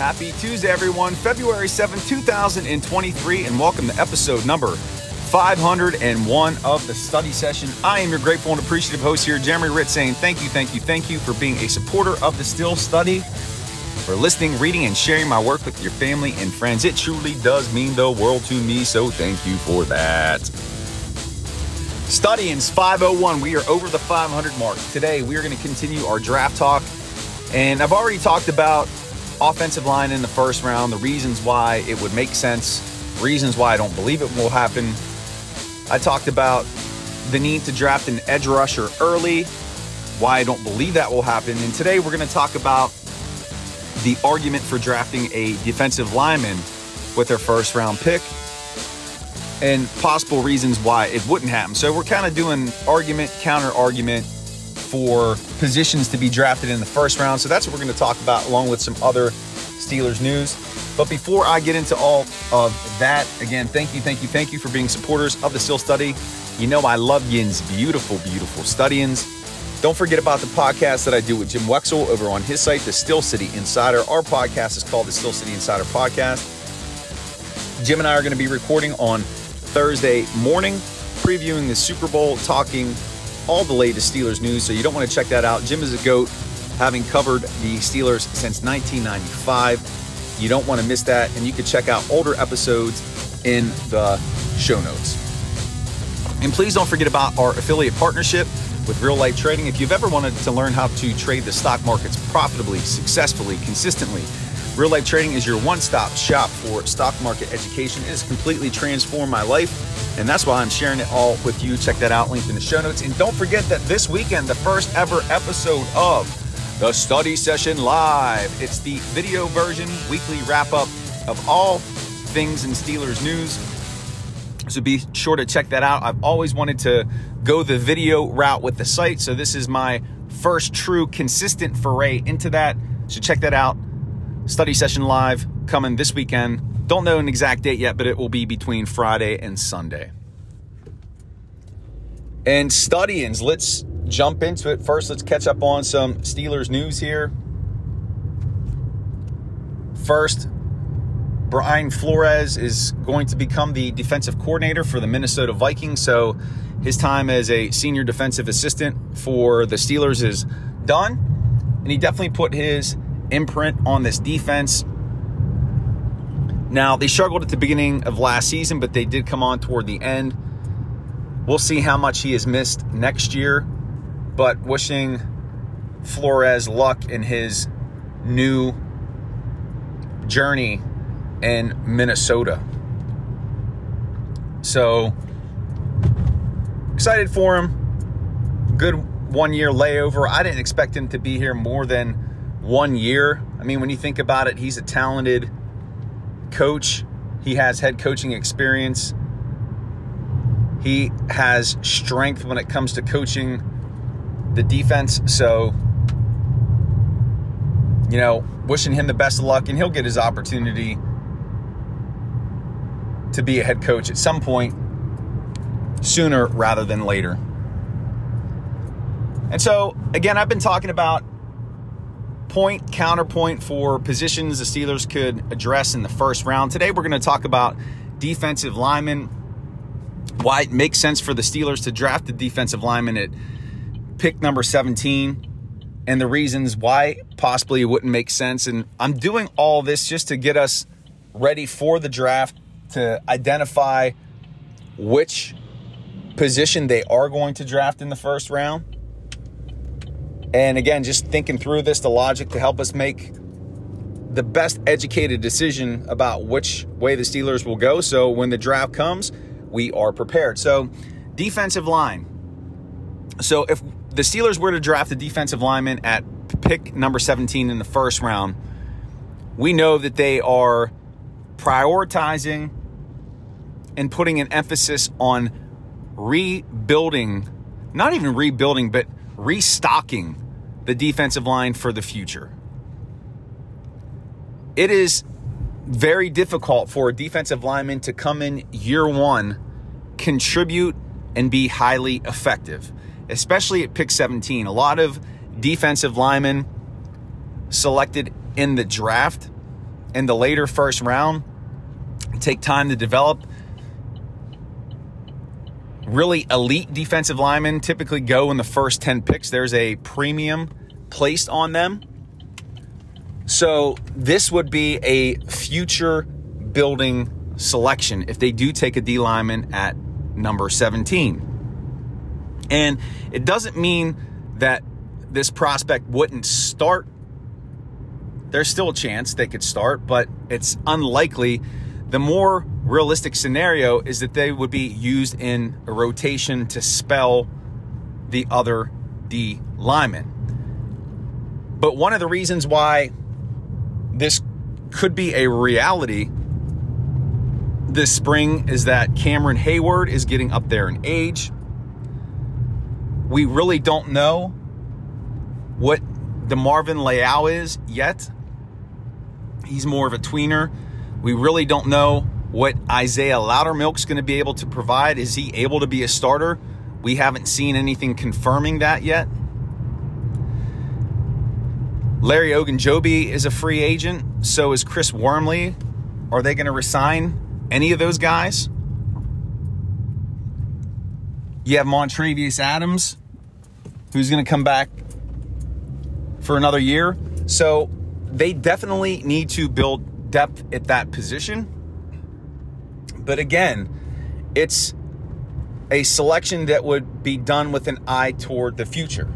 Happy Tuesday, everyone. February 7, 2023, and welcome to episode number 501 of the study session. I am your grateful and appreciative host here, Jeremy Hritz, saying thank you, thank you, thank you for being a supporter of the Steel Study, for listening, reading, and sharing my work with your family and friends. It truly does mean the world to me, so thank you for that. Studying's 501. We are over the 500 mark. Today, we are going to continue our draft talk. And I've already talked about offensive line in the first round, the reasons why it would make sense, reasons why I don't believe it will happen. I talked about the need to draft an edge rusher early, why I don't believe that will happen. And today we're going to talk about the argument for drafting a defensive lineman with their first round pick and possible reasons why it wouldn't happen. So we're kind of doing argument, counter argument for positions to be drafted in the first round. So that's what we're going to talk about along with some other Steelers news. But before I get into all of that, again, thank you, thank you, thank you for being supporters of the Steel Study. You know I love Yin's beautiful, beautiful studyings. Don't forget about the podcast that I do with Jim Wexell over on his site, The Steel City Insider. Our podcast is called The Steel City Insider Podcast. Jim and I are going to be recording on Thursday morning, previewing the Super Bowl, talking all the latest Steelers news. So you don't want to check that out. Jim is a GOAT, having covered the Steelers since 1995. You don't want to miss that. And you can check out older episodes in the show notes. And please don't forget about our affiliate partnership with Real Life Trading. If you've ever wanted to learn how to trade the stock markets profitably, successfully, consistently, Real Life Trading is your one stop shop for stock market education. It has completely transformed my life, and that's why I'm sharing it all with you. Check that out, linked in the show notes. And don't forget that this weekend, the first ever episode of the Study Session Live. It's the video version, weekly wrap up of all things in Steelers news. So be sure to check that out. I've always wanted to go the video route with the site, so this is my first true consistent foray into that. So check that out. Study session live coming this weekend. Don't know an exact date yet, but it will be between Friday and Sunday. And studyings, let's jump into it. First, let's catch up on some Steelers news here. First, Brian Flores is going to become the defensive coordinator for the Minnesota Vikings. So his time as a senior defensive assistant for the Steelers is done. And he definitely put his imprint on this defense. Now, they struggled at the beginning of last season, but they did come on toward the end. We'll see how much he has missed next year, but wishing Flores luck in his new journey in Minnesota. So, excited for him. Good one year layover. I didn't expect him to be here more than one year. I mean, when you think about it, he's a talented coach. He has head coaching experience. He has strength when it comes to coaching the defense. So, you know, wishing him the best of luck, and he'll get his opportunity to be a head coach at some point sooner rather than later. And so, again, I've been talking about point, counterpoint for positions the Steelers could address in the first round. Today, we're going to talk about defensive linemen, why it makes sense for the Steelers to draft the defensive lineman at pick number 17, and the reasons why possibly it wouldn't make sense. And I'm doing all this just to get us ready for the draft to identify which position they are going to draft in the first round. And again, just thinking through this, the logic to help us make the best educated decision about which way the Steelers will go. So when the draft comes, we are prepared. So, defensive line. So if the Steelers were to draft a defensive lineman at pick number 17 in the first round, we know that they are prioritizing and putting an emphasis on rebuilding, not even rebuilding, but restocking the defensive line for the future. It is very difficult for a defensive lineman to come in year one, contribute, and be highly effective, especially at pick 17. A lot of defensive linemen selected in the draft in the later first round, take time to develop. Really elite defensive linemen typically go in the first 10 picks. There's a premium placed on them. So this would be a future building selection if they do take a D lineman at number 17. And it doesn't mean that this prospect wouldn't start. There's still a chance they could start, but it's unlikely. The more realistic scenario is that they would be used in a rotation to spell the other D lineman. But one of the reasons why this could be a reality this spring is that Cameron Heyward is getting up there in age. We really don't know what DeMarvin Leal is yet. He's more of a tweener. We really don't know what Isaiah Loudermilk's going to be able to provide. Is he able to be a starter? We haven't seen anything confirming that yet. Larry Ogunjobi is a free agent. So is Chris Wormley. Are they going to resign any of those guys? You have Montravius Adams, who's going to come back for another year. So they definitely need to build depth at that position. But again, it's a selection that would be done with an eye toward the future.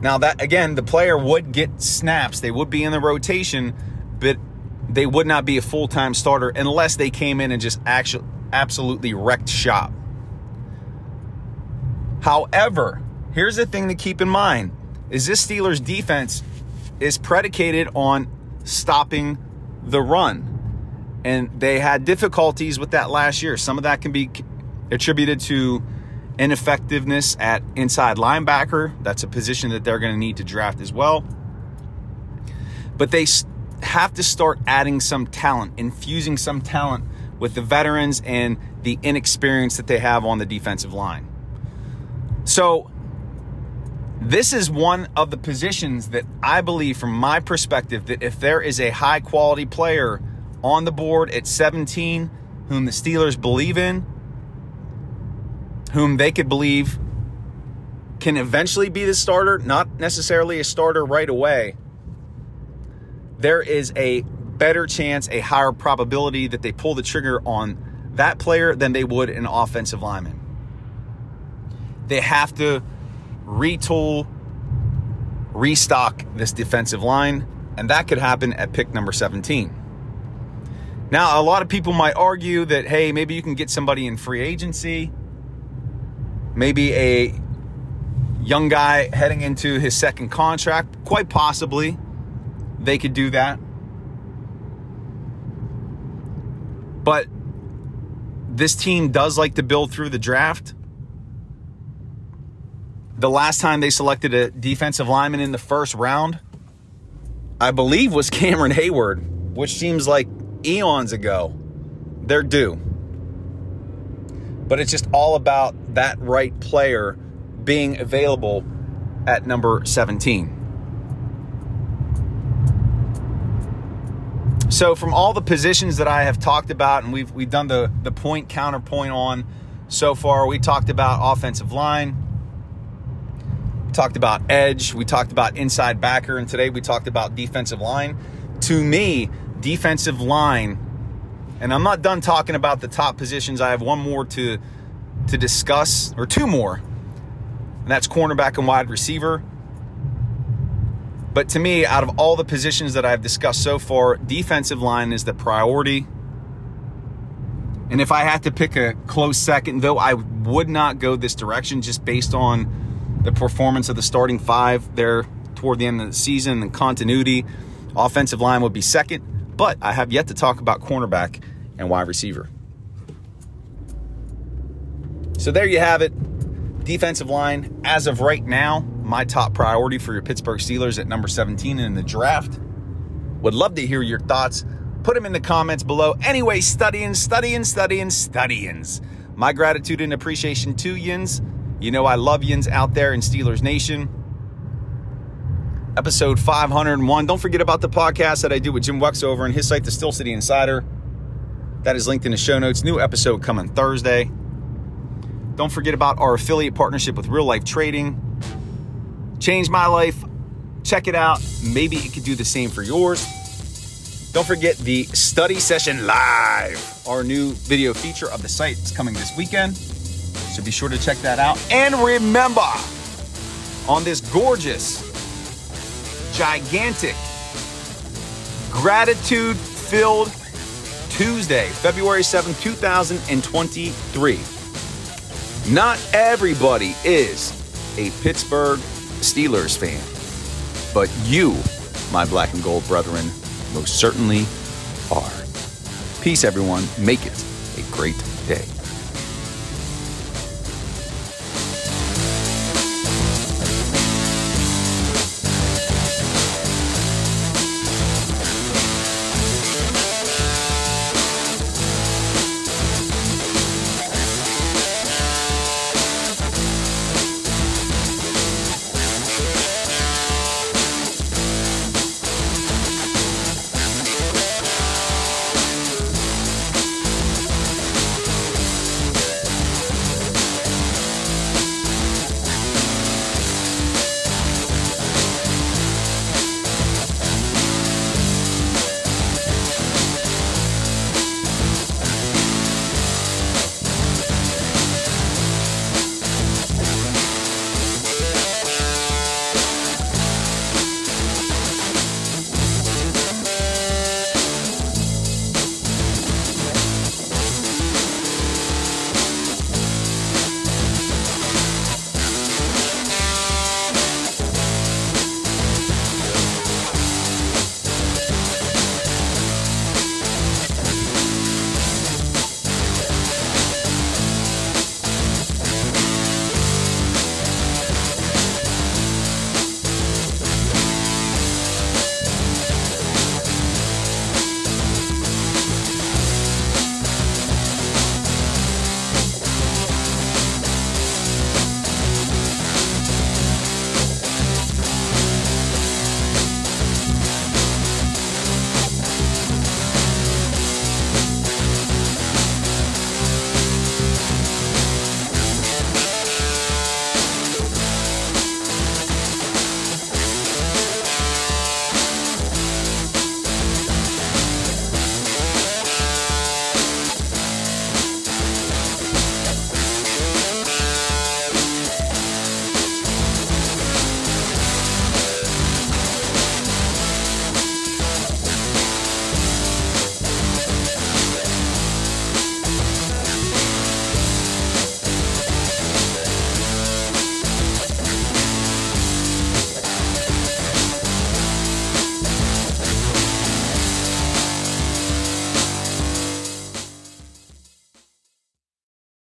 Now that again, the player would get snaps, they would be in the rotation, but they would not be a full-time starter unless they came in and just actually absolutely wrecked shop. However, here's the thing to keep in mind is this Steelers defense is predicated on stopping the run. And they had difficulties with that last year. Some of that can be attributed to ineffectiveness at inside linebacker. That's a position that they're going to need to draft as well. But they have to start adding some talent, infusing some talent with the veterans and the inexperience that they have on the defensive line. So, this is one of the positions that I believe, from my perspective, that if there is a high quality player on the board at 17 whom the Steelers believe in, whom they could believe can eventually be the starter, not necessarily a starter right away, there is a better chance, a higher probability that they pull the trigger on that player than they would an offensive lineman. They have to retool, restock this defensive line, and that could happen at pick number 17. Now, a lot of people might argue that, hey, maybe you can get somebody in free agency, maybe a young guy heading into his second contract. Quite possibly, they could do that. But this team does like to build through the draft. The last time they selected a defensive lineman in the first round, I believe, was Cameron Heyward, which seems like eons ago. They're due. But it's just all about that right player being available at number 17. So from all the positions that I have talked about and we've we've done the the point counterpoint on so far, we talked about offensive line, talked about edge, we talked about inside backer, and today we talked about defensive line. To me, defensive line, and I'm not done talking about the top positions. I have one more to to discuss, or two more, and that's cornerback and wide receiver. But to me, out of all the positions that I've discussed so far, defensive line is the priority. And if I had to pick a close second, though, I would not go this direction just based on the performance of the starting five there toward the end of the season and continuity. Offensive line would be second, but I have yet to talk about cornerback and wide receiver. So there you have it. Defensive line, as of right now, my top priority for your Pittsburgh Steelers at number 17 in the draft. Would love to hear your thoughts. Put them in the comments below. Anyway, studying, studying, studying, studying. My gratitude and appreciation to Yins. You know I love Yins out there in Steelers Nation. episode 501. Don't forget about the podcast that I do with Jim Wexover and his site, The Steel City Insider. That is linked in the show notes. New episode coming Thursday. Don't forget about our affiliate partnership with Real Life Trading. Changed my life. Check it out. Maybe it could do the same for yours. Don't forget the study session live, our new video feature of the site is coming this weekend. So be sure to check that out. And remember, on this gorgeous, gigantic, gratitude filled Tuesday, February 7th, 2023. Not everybody is a Pittsburgh Steelers fan, but you, my black and gold brethren, most certainly are. Peace, everyone. Make it a great.